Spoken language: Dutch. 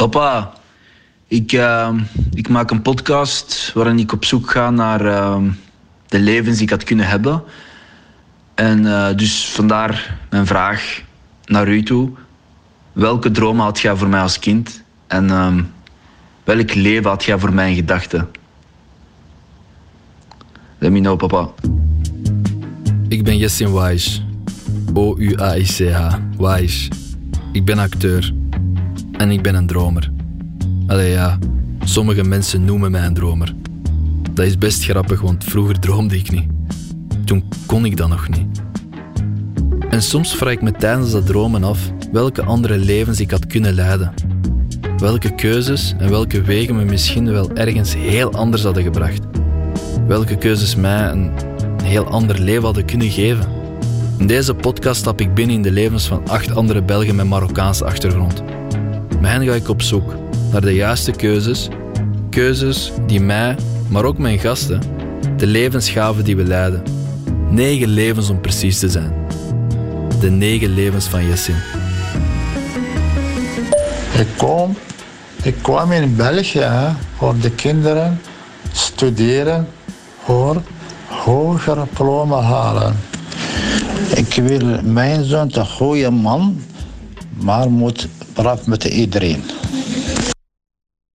Papa, ik, uh, ik maak een podcast waarin ik op zoek ga naar uh, de levens die ik had kunnen hebben. En uh, dus vandaar mijn vraag naar u toe. Welke dromen had jij voor mij als kind? En ehm, welk leven had jij voor mij in gedachten? Let me know, papa. Ik ben Jessin Waish. O-U-A-I-C-H. Waish. Ik ben acteur. En ik ben een dromer. Allee ja, sommige mensen noemen mij een dromer. Dat is best grappig, want vroeger droomde ik niet. Toen kon ik dat nog niet. En soms vraag ik me tijdens dat dromen af welke andere levens ik had kunnen leiden. Welke keuzes en welke wegen me misschien wel ergens heel anders hadden gebracht. Welke keuzes mij een heel ander leven hadden kunnen geven. In deze podcast stap ik binnen in de levens van acht andere Belgen met Marokkaanse achtergrond. Hen ga ik op zoek naar de juiste keuzes. Keuzes die mij, maar ook mijn gasten, de levens gaven die we leiden. Negen levens om precies te zijn. De negen levens van Jessin. Ik kom, ik kwam in België voor de kinderen studeren voor hoger diploma halen. Ik wil mijn zoon een goede man, maar moet رفمة إدرين